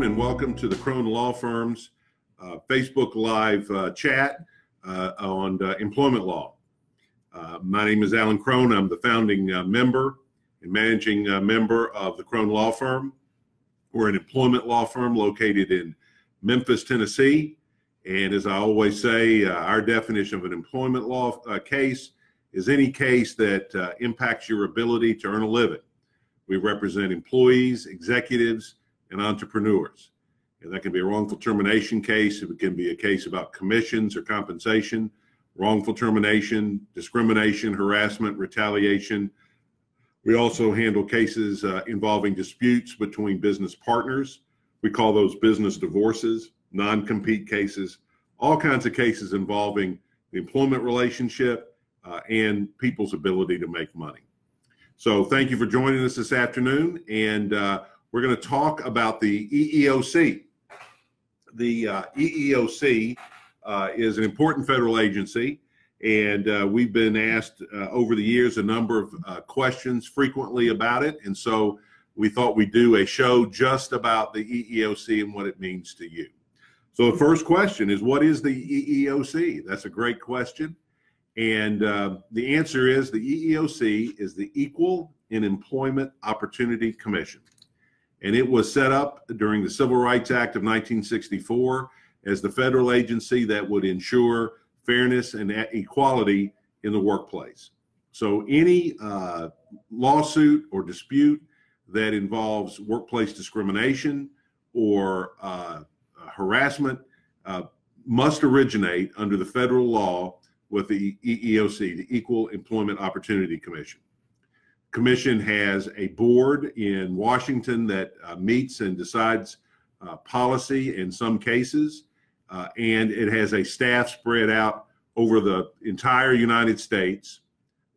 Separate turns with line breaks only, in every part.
Crone, and welcome to the Crone Law Firm's uh, Facebook Live uh, chat uh, on uh, employment law. Uh, my name is Alan Crone. I'm the founding uh, member and managing member of the Crone Law Firm. We're an employment law firm located in Memphis, Tennessee. And as I always say, our definition of an employment law case is any case that impacts your ability to earn a living. We represent employees, executives, and entrepreneurs. And that can be a wrongful termination case. It can be a case about commissions or compensation, wrongful termination, discrimination, harassment, retaliation. We also handle cases uh, involving disputes between business partners. We call those business divorces, non compete cases, all kinds of cases involving the employment relationship uh, and people's ability to make money. So, thank you for joining us this afternoon. And uh, we're going to talk about the EEOC. The uh, EEOC uh, is an important federal agency, and uh, we've been asked uh, over the years a number of uh, questions frequently about it. And so we thought we'd do a show just about the EEOC and what it means to you. So the first question is What is the EEOC? That's a great question. And uh, the answer is the EEOC is the Equal in Employment Opportunity Commission and it was set up during the Civil Rights Act of 1964 as the federal agency that would ensure fairness and equality in the workplace. So, any uh, lawsuit or dispute that involves workplace discrimination or uh, harassment uh, must originate under the federal law with the EEOC, the Equal Employment Opportunity Commission commission has a board in Washington that uh, meets and decides uh, policy in some cases, uh, and it has a staff spread out over the entire United States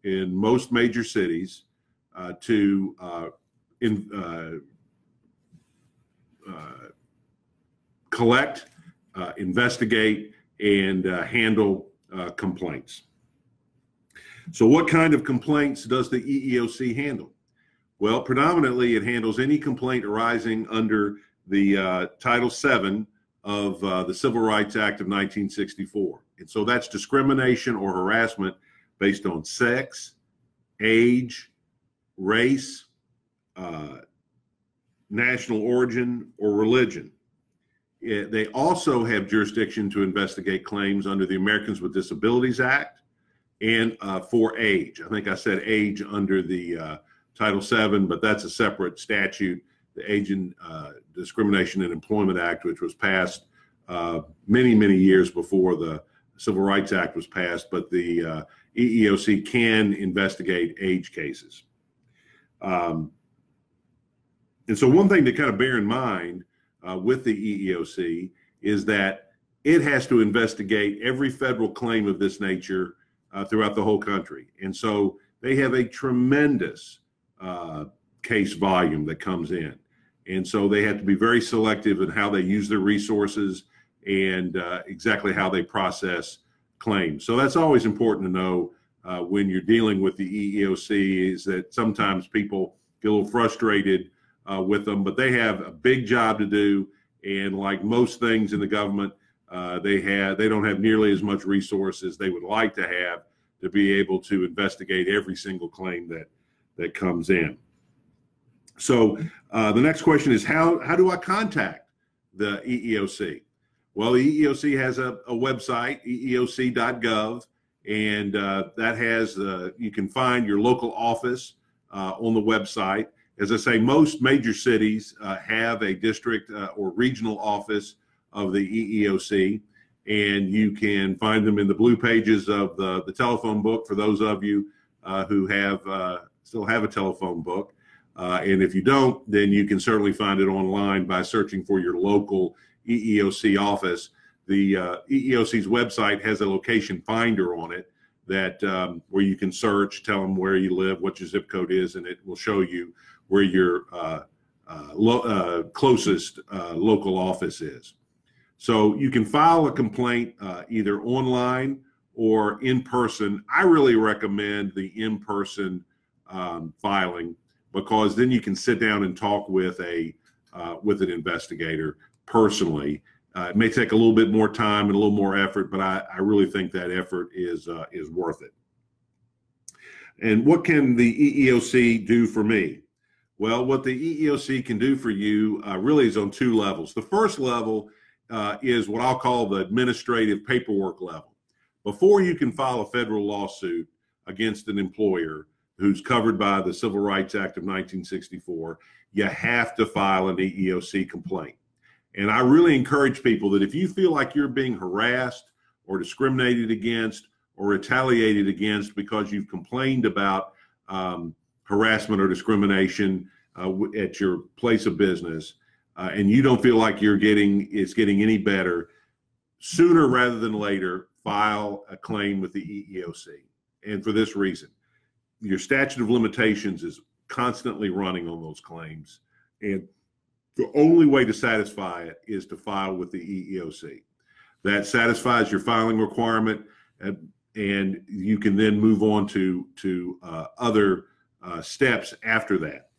in most major cities uh, to uh, in, uh, collect, investigate, and handle complaints. So, what kind of complaints does the EEOC handle? Well, predominantly it handles any complaint arising under the uh, Title VII of uh, the Civil Rights Act of 1964. And so that's discrimination or harassment based on sex, age, race, uh, national origin, or religion. It, they also have jurisdiction to investigate claims under the Americans with Disabilities Act, and uh, for age. I think I said age under the uh, Title VII, but that's a separate statute, the Age and uh, Discrimination and Employment Act, which was passed uh, many, many years before the Civil Rights Act was passed. But the uh, EEOC can investigate age cases. Um, and so, one thing to kind of bear in mind uh, with the EEOC is that it has to investigate every federal claim of this nature uh, throughout the whole country. And so they have a tremendous uh, case volume that comes in. And so they have to be very selective in how they use their resources and uh, exactly how they process claims. So that's always important to know uh, when you're dealing with the EEOC is that sometimes people get a little frustrated uh, with them, but they have a big job to do. And like most things in the government, uh, they have they don't have nearly as much resources they would like to have to be able to investigate every single claim that that comes in. So uh, the next question is how how do I contact the EEOC? Well, the EEOC has a, a website, eeoc.gov, and uh, that has uh, you can find your local office uh, on the website. As I say, most major cities have a district or regional office of the EEOC, and you can find them in the blue pages of the, the telephone book for those of you uh, who have uh, still have a telephone book. Uh, and if you don't, then you can certainly find it online by searching for your local EEOC office. The uh, EEOC's website has a location finder on it that um, where you can search, tell them where you live, what your zip code is, and it will show you where your uh, uh, lo- closest local office is. So you can file a complaint uh, either online or in person. I really recommend the in person um, filing because then you can sit down and talk with a uh, with an investigator personally. Uh, it may take a little bit more time and a little more effort, but I, I really think that effort is uh, is worth it. And what can the EEOC do for me? Well, what the EEOC can do for you uh, really is on two levels. The first level uh, is what I'll call the administrative paperwork level. Before you can file a federal lawsuit against an employer who's covered by the Civil Rights Act of 1964, you have to file an EEOC complaint. And I really encourage people that if you feel like you're being harassed or discriminated against or retaliated against because you've complained about um, harassment or discrimination uh, at your place of business, uh, and you don't feel like you're getting it's getting any better, sooner rather than later, file a claim with the EEOC. And for this reason, your statute of limitations is constantly running on those claims, and the only way to satisfy it is to file with the EEOC. That satisfies your filing requirement, and, and you can then move on to to uh, other uh, steps after that.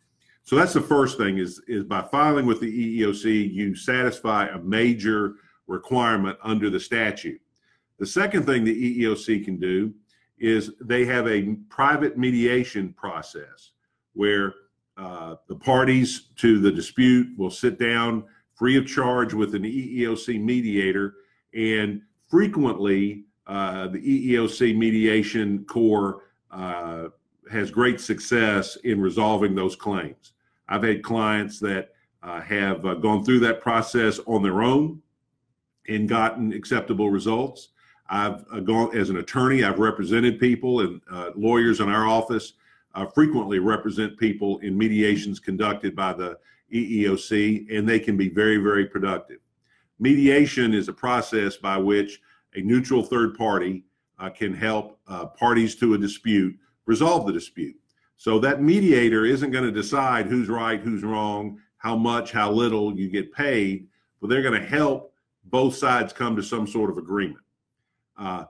So that's the first thing is is by filing with the EEOC, you satisfy a major requirement under the statute. The second thing the EEOC can do is they have a private mediation process where uh, the parties to the dispute will sit down free of charge with an EEOC mediator, and frequently uh, the EEOC mediation corps uh, has great success in resolving those claims. I've had clients that uh, have uh, gone through that process on their own and gotten acceptable results. I've uh, gone as an attorney, I've represented people and uh, lawyers in our office uh, frequently represent people in mediations conducted by the EEOC, and they can be very, very productive. Mediation is a process by which a neutral third party uh, can help parties to a dispute resolve the dispute. So that mediator isn't going to decide who's right, who's wrong, how much, how little you get paid, but they're going to help both sides come to some sort of agreement. Uh,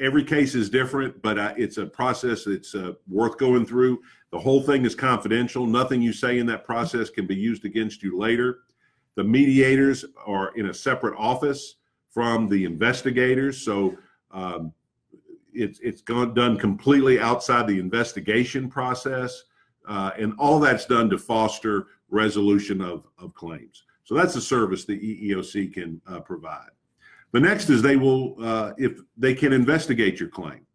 every case is different, but uh, it's a process that's uh, worth going through. The whole thing is confidential. Nothing you say in that process can be used against you later. The mediators are in a separate office from the investigators. So um, it's it's gone, done completely outside the investigation process, uh, and all that's done to foster resolution of, of claims. So that's a service the EEOC can uh, provide. The next is they will, uh, if they can investigate your claim,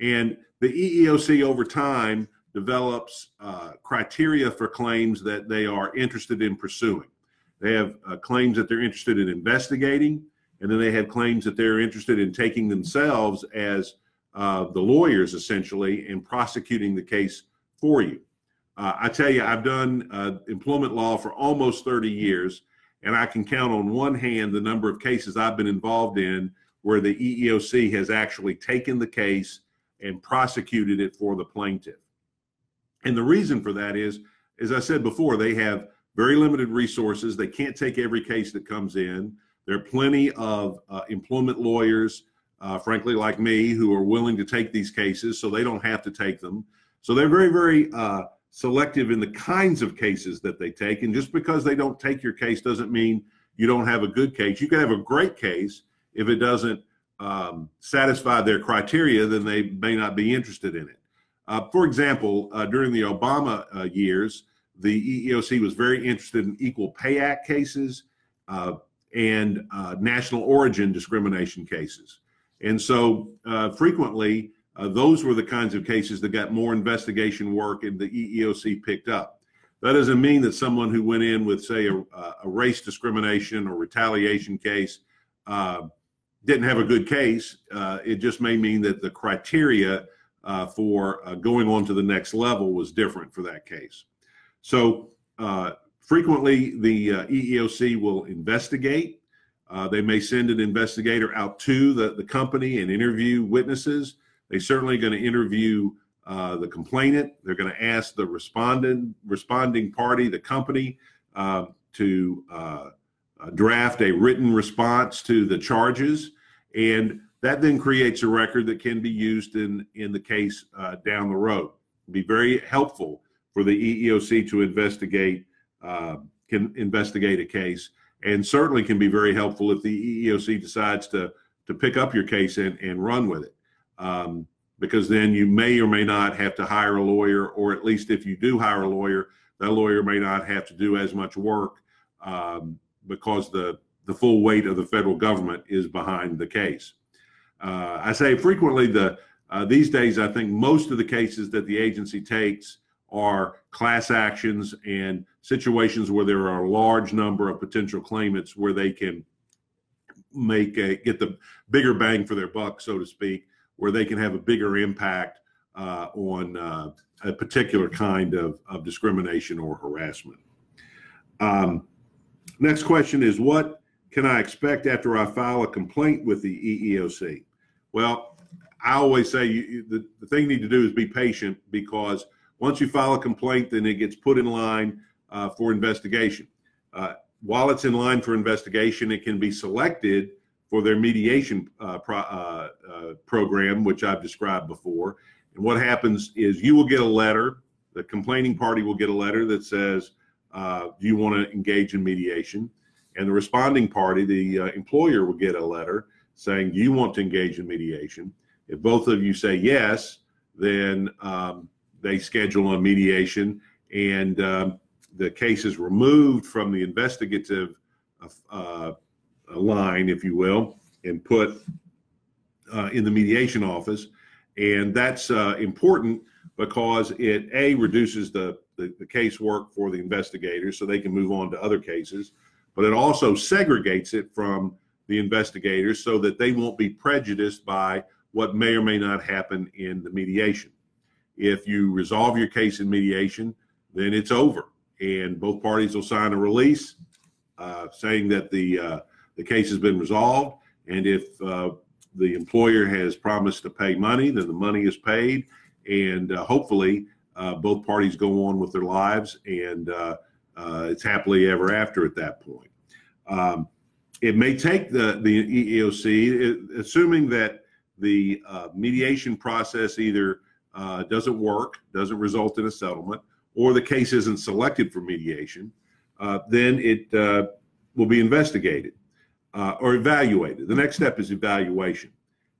and the EEOC over time develops uh, criteria for claims that they are interested in pursuing. They have uh, claims that they're interested in investigating, and then they have claims that they're interested in taking themselves as uh, the lawyers essentially in prosecuting the case for you. Uh, I tell you, I've done uh, employment law for almost 30 years, and I can count on one hand the number of cases I've been involved in where the EEOC has actually taken the case and prosecuted it for the plaintiff. And the reason for that is, as I said before, they have very limited resources. They can't take every case that comes in. There are plenty of uh, employment lawyers uh, frankly, like me, who are willing to take these cases so they don't have to take them. So they're very, very uh, selective in the kinds of cases that they take. And just because they don't take your case doesn't mean you don't have a good case. You can have a great case if it doesn't um, satisfy their criteria, then they may not be interested in it. Uh, for example, uh, during the Obama uh, years, the EEOC was very interested in Equal Pay Act cases uh, and national origin discrimination cases. And so uh, frequently, uh, those were the kinds of cases that got more investigation work and the EEOC picked up. That doesn't mean that someone who went in with, say, a, a race discrimination or retaliation case uh, didn't have a good case. Uh, it just may mean that the criteria uh, for uh, going on to the next level was different for that case. So frequently, the EEOC will investigate uh, they may send an investigator out to the, the company and interview witnesses. They're certainly going to interview uh, the complainant. They're going to ask the respondent, responding party, the company, uh, to uh, uh, draft a written response to the charges. And that then creates a record that can be used in, in the case down the road. It'd be very helpful for the EEOC to investigate can investigate a case and certainly can be very helpful if the EEOC decides to to pick up your case and, and run with it. Um, because then you may or may not have to hire a lawyer, or at least if you do hire a lawyer, that lawyer may not have to do as much work um, because the the full weight of the federal government is behind the case. Uh, I say frequently the uh, these days I think most of the cases that the agency takes are class actions and situations where there are a large number of potential claimants where they can make a, get the bigger bang for their buck, so to speak, where they can have a bigger impact uh, on uh, a particular kind of, of discrimination or harassment. Um, next question is what can I expect after I file a complaint with the EEOC? Well, I always say you, the, the thing you need to do is be patient because once you file a complaint, then it gets put in line uh, for investigation. Uh, while it's in line for investigation, it can be selected for their mediation uh, pro, uh, uh, program, which I've described before. And what happens is you will get a letter, the complaining party will get a letter that says, uh, Do you want to engage in mediation? And the responding party, the employer, will get a letter saying, Do you want to engage in mediation? If both of you say yes, then um, they schedule a mediation and um, the case is removed from the investigative uh, line, if you will, and put uh, in the mediation office. And that's uh, important because it a reduces the, the the casework for the investigators so they can move on to other cases, but it also segregates it from the investigators so that they won't be prejudiced by what may or may not happen in the mediation. If you resolve your case in mediation, then it's over and both parties will sign a release uh, saying that the uh, the case has been resolved. And if uh, the employer has promised to pay money, then the money is paid, and uh, hopefully uh, both parties go on with their lives, and uh, it's happily ever after at that point. Um, it may take the the EEOC, assuming that the mediation process either doesn't work, doesn't result in a settlement, or the case isn't selected for mediation, uh, then it uh, will be investigated uh, or evaluated. The next step is evaluation.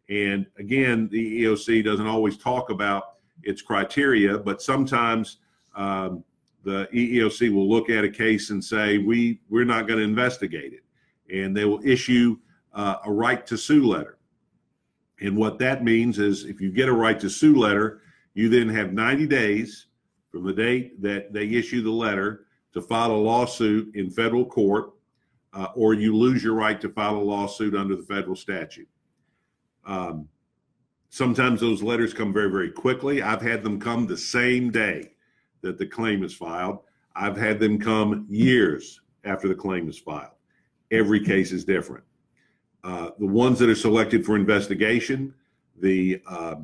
And again, the EEOC doesn't always talk about its criteria, but sometimes um, the EEOC will look at a case and say, we, we're not going to investigate it. And they will issue uh, a right to sue letter. And what that means is if you get a right to sue letter, you then have 90 days from the date that they issue the letter to file a lawsuit in federal court, uh, or you lose your right to file a lawsuit under the federal statute. Um, sometimes those letters come very, very quickly. I've had them come the same day that the claim is filed. I've had them come years after the claim is filed. Every case is different. Uh, the ones that are selected for investigation, the uh,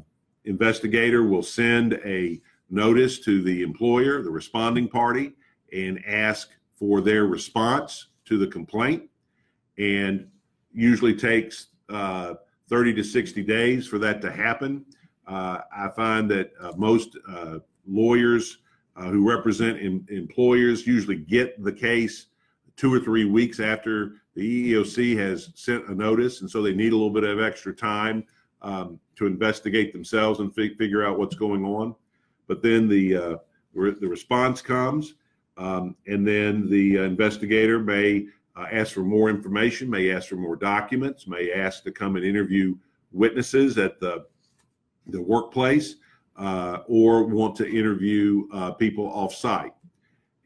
investigator will send a notice to the employer, the responding party, and ask for their response to the complaint. And usually takes uh, 30 to 60 days for that to happen. Uh, I find that uh, most lawyers who represent em- employers usually get the case two or three weeks after the EEOC has sent a notice, and so they need a little bit of extra time um, to investigate themselves and fi- figure out what's going on. But then the uh, re- the response comes, um, and then the uh, investigator may uh, ask for more information, may ask for more documents, may ask to come and interview witnesses at the the workplace, uh, or want to interview uh, people off site,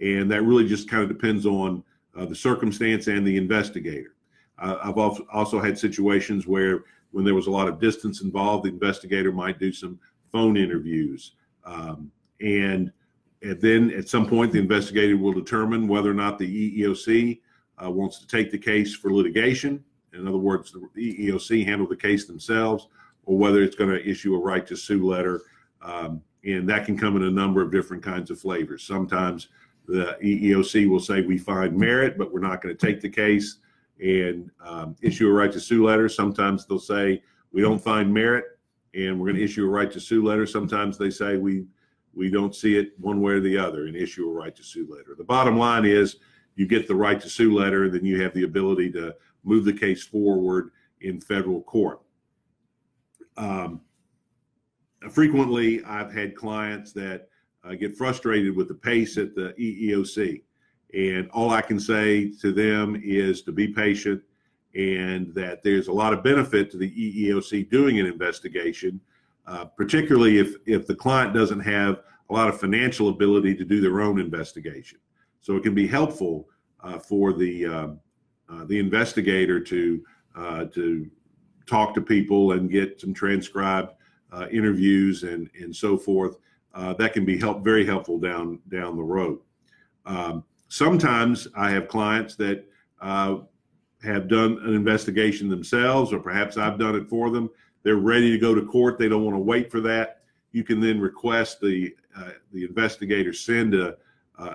and that really just kind of depends on uh, the circumstance and the investigator. I've also had situations where when there was a lot of distance involved, the investigator might do some phone interviews. Um, and, and then at some point, the investigator will determine whether or not the EEOC uh, wants to take the case for litigation. In other words, the EEOC handle the case themselves, or whether it's going to issue a right to sue letter. Um, and that can come in a number of different kinds of flavors. Sometimes the EEOC will say we find merit, but we're not going to take the case and um, issue a right to sue letter. Sometimes they'll say we don't find merit, and we're going to issue a right to sue letter. Sometimes they say we we don't see it one way or the other and issue a right to sue letter. The bottom line is you get the right to sue letter, then you have the ability to move the case forward in federal court. Um, frequently, I've had clients that uh, get frustrated with the pace at the EEOC. And all I can say to them is to be patient and that there's a lot of benefit to the EEOC doing an investigation, uh, particularly if, if the client doesn't have a lot of financial ability to do their own investigation. So it can be helpful uh, for the um, uh, the investigator to uh, to talk to people and get some transcribed uh, interviews and and so forth. Uh, that can be help very helpful down down the road. Um, sometimes I have clients that uh, have done an investigation themselves, or perhaps I've done it for them. They're ready to go to court. They don't want to wait for that. You can then request the uh, the investigator send a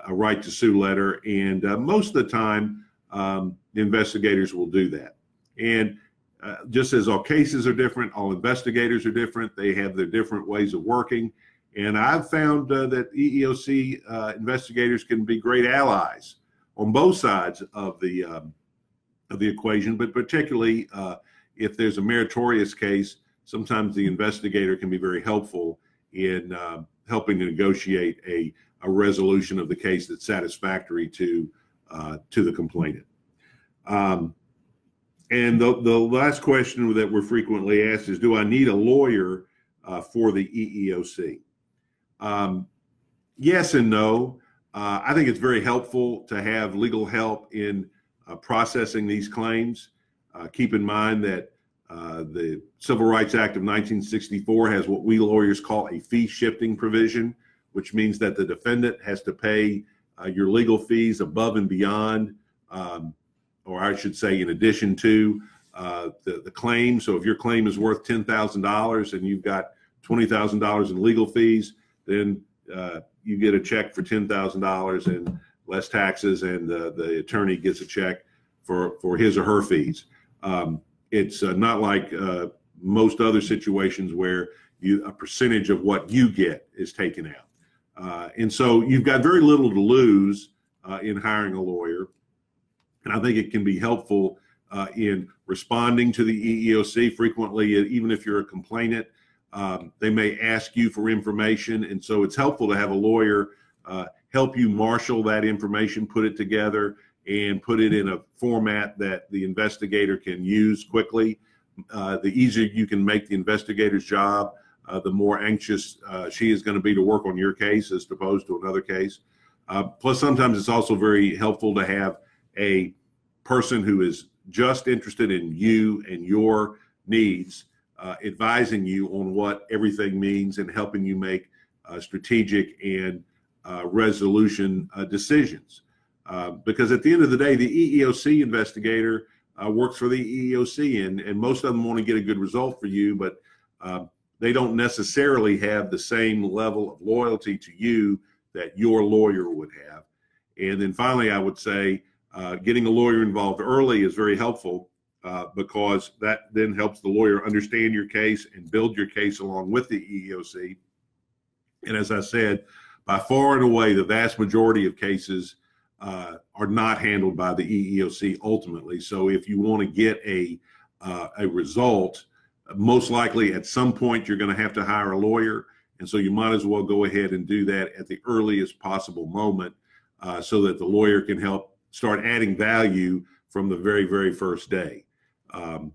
a right to sue letter, and uh, most of the time, um, investigators will do that. And uh, just as all cases are different, all investigators are different. They have their different ways of working. And I've found uh, that EEOC uh, investigators can be great allies on both sides of the um, of the equation, but particularly uh, if there's a meritorious case, sometimes the investigator can be very helpful in um, helping to negotiate a, a resolution of the case that's satisfactory to uh, to the complainant. Um, and the, the last question that we're frequently asked is, do I need a lawyer uh, for the EEOC? Um, yes and no. Uh, I think it's very helpful to have legal help in uh, processing these claims. Uh, keep in mind that uh, the Civil Rights Act of 1964 has what we lawyers call a fee shifting provision, which means that the defendant has to pay uh, your legal fees above and beyond, um, or I should say, in addition to uh, the, the claim. So if your claim is worth $10,000 and you've got $20,000 in legal fees, then uh, you get a check for $10,000 and less taxes, and the attorney gets a check for, for his or her fees. Um, it's uh, not like uh, most other situations where you a percentage of what you get is taken out. Uh, and so you've got very little to lose uh, in hiring a lawyer. And I think it can be helpful uh, in responding to the EEOC frequently, even if you're a complainant. Um, they may ask you for information. And so it's helpful to have a lawyer uh, help you marshal that information, put it together, and put it in a format that the investigator can use quickly. Uh, the easier you can make the investigator's job, uh, the more anxious uh, she is going to be to work on your case as opposed to another case. Uh, plus, sometimes it's also very helpful to have a person who is just interested in you and your needs, uh, advising you on what everything means and helping you make uh, strategic and resolution decisions. because at the end of the day, the EEOC investigator works for the EEOC, and, and most of them want to get a good result for you, but they don't necessarily have the same level of loyalty to you that your lawyer would have. And then finally, I would say uh, getting a lawyer involved early is very helpful uh, because that then helps the lawyer understand your case and build your case along with the EEOC. And as I said, by far and away, the vast majority of cases uh, are not handled by the EEOC ultimately. So if you want to get a uh, a result, most likely at some point you're going to have to hire a lawyer. And so you might as well go ahead and do that at the earliest possible moment uh, so that the lawyer can help start adding value from the very, very first day. Um,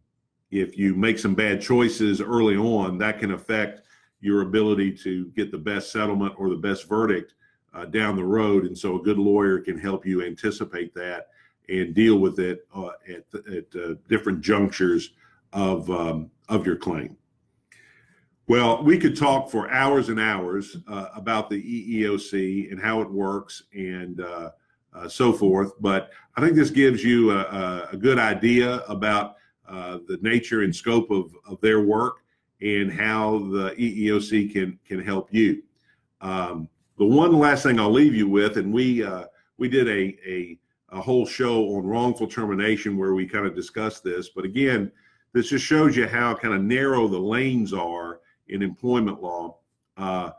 if you make some bad choices early on, that can affect your ability to get the best settlement or the best verdict uh, down the road. And so a good lawyer can help you anticipate that and deal with it uh, at, at uh, different junctures of um, of your claim. Well, we could talk for hours and hours uh, about the EEOC and how it works and uh, uh, so forth, but I think this gives you a, a good idea about uh, the nature and scope of, of their work and how the EEOC can can help you. Um, the one last thing I'll leave you with, and we uh, we did a, a a whole show on wrongful termination where we kind of discussed this, but again this just shows you how kind of narrow the lanes are in employment law. Uh,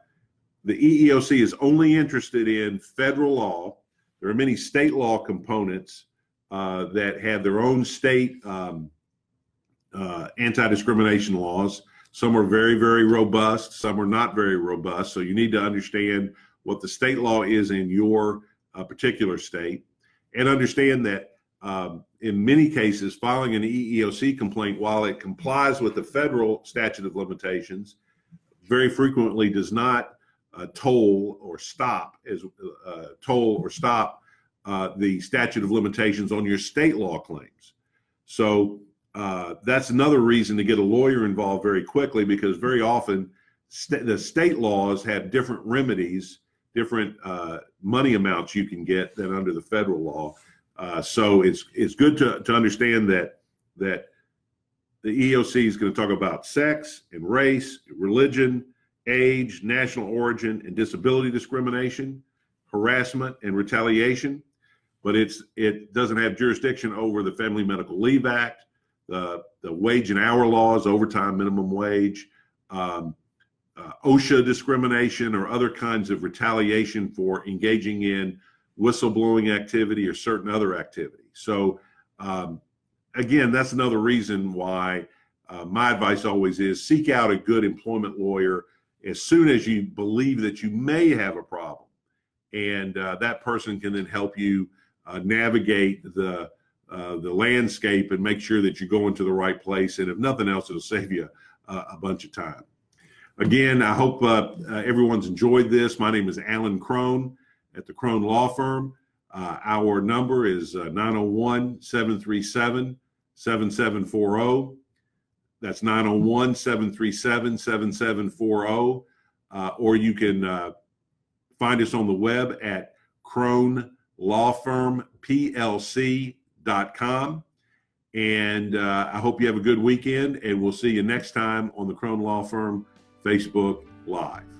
the EEOC is only interested in federal law. there are many state law components uh, that have their own state um, uh, anti-discrimination laws. Some are very, very robust. Some are not very robust. So you need to understand what the state law is in your uh, particular state, and understand that um, in many cases, filing an EEOC complaint, while it complies with the federal statute of limitations, very frequently does not uh, toll or stop as uh, toll or stop uh, the statute of limitations on your state law claims. So uh, that's another reason to get a lawyer involved very quickly because very often st- the state laws have different remedies, different uh, money amounts you can get than under the federal law. Uh, so it's it's good to, to understand that that the EOC is going to talk about sex and race, religion, age, national origin, and disability discrimination, harassment and retaliation, but it's it doesn't have jurisdiction over the Family Medical Leave Act, the the wage and hour laws, overtime minimum wage, um, uh, OSHA discrimination, or other kinds of retaliation for engaging in whistleblowing activity or certain other activity. So, um, again, that's another reason why uh, my advice always is seek out a good employment lawyer as soon as you believe that you may have a problem. And uh, that person can then help you uh, navigate the uh, the landscape and make sure that you're going to the right place. And if nothing else, it'll save you a bunch of time. Again, I hope uh, uh, everyone's enjoyed this. My name is Alan Crone at the Crone Law Firm. Uh, our number is 901 737 7740. That's 901 737 7740. Or you can uh, find us on the web at cronelawfirmplc.com. And uh, I hope you have a good weekend, and we'll see you next time on the Crone Law Firm Facebook Live.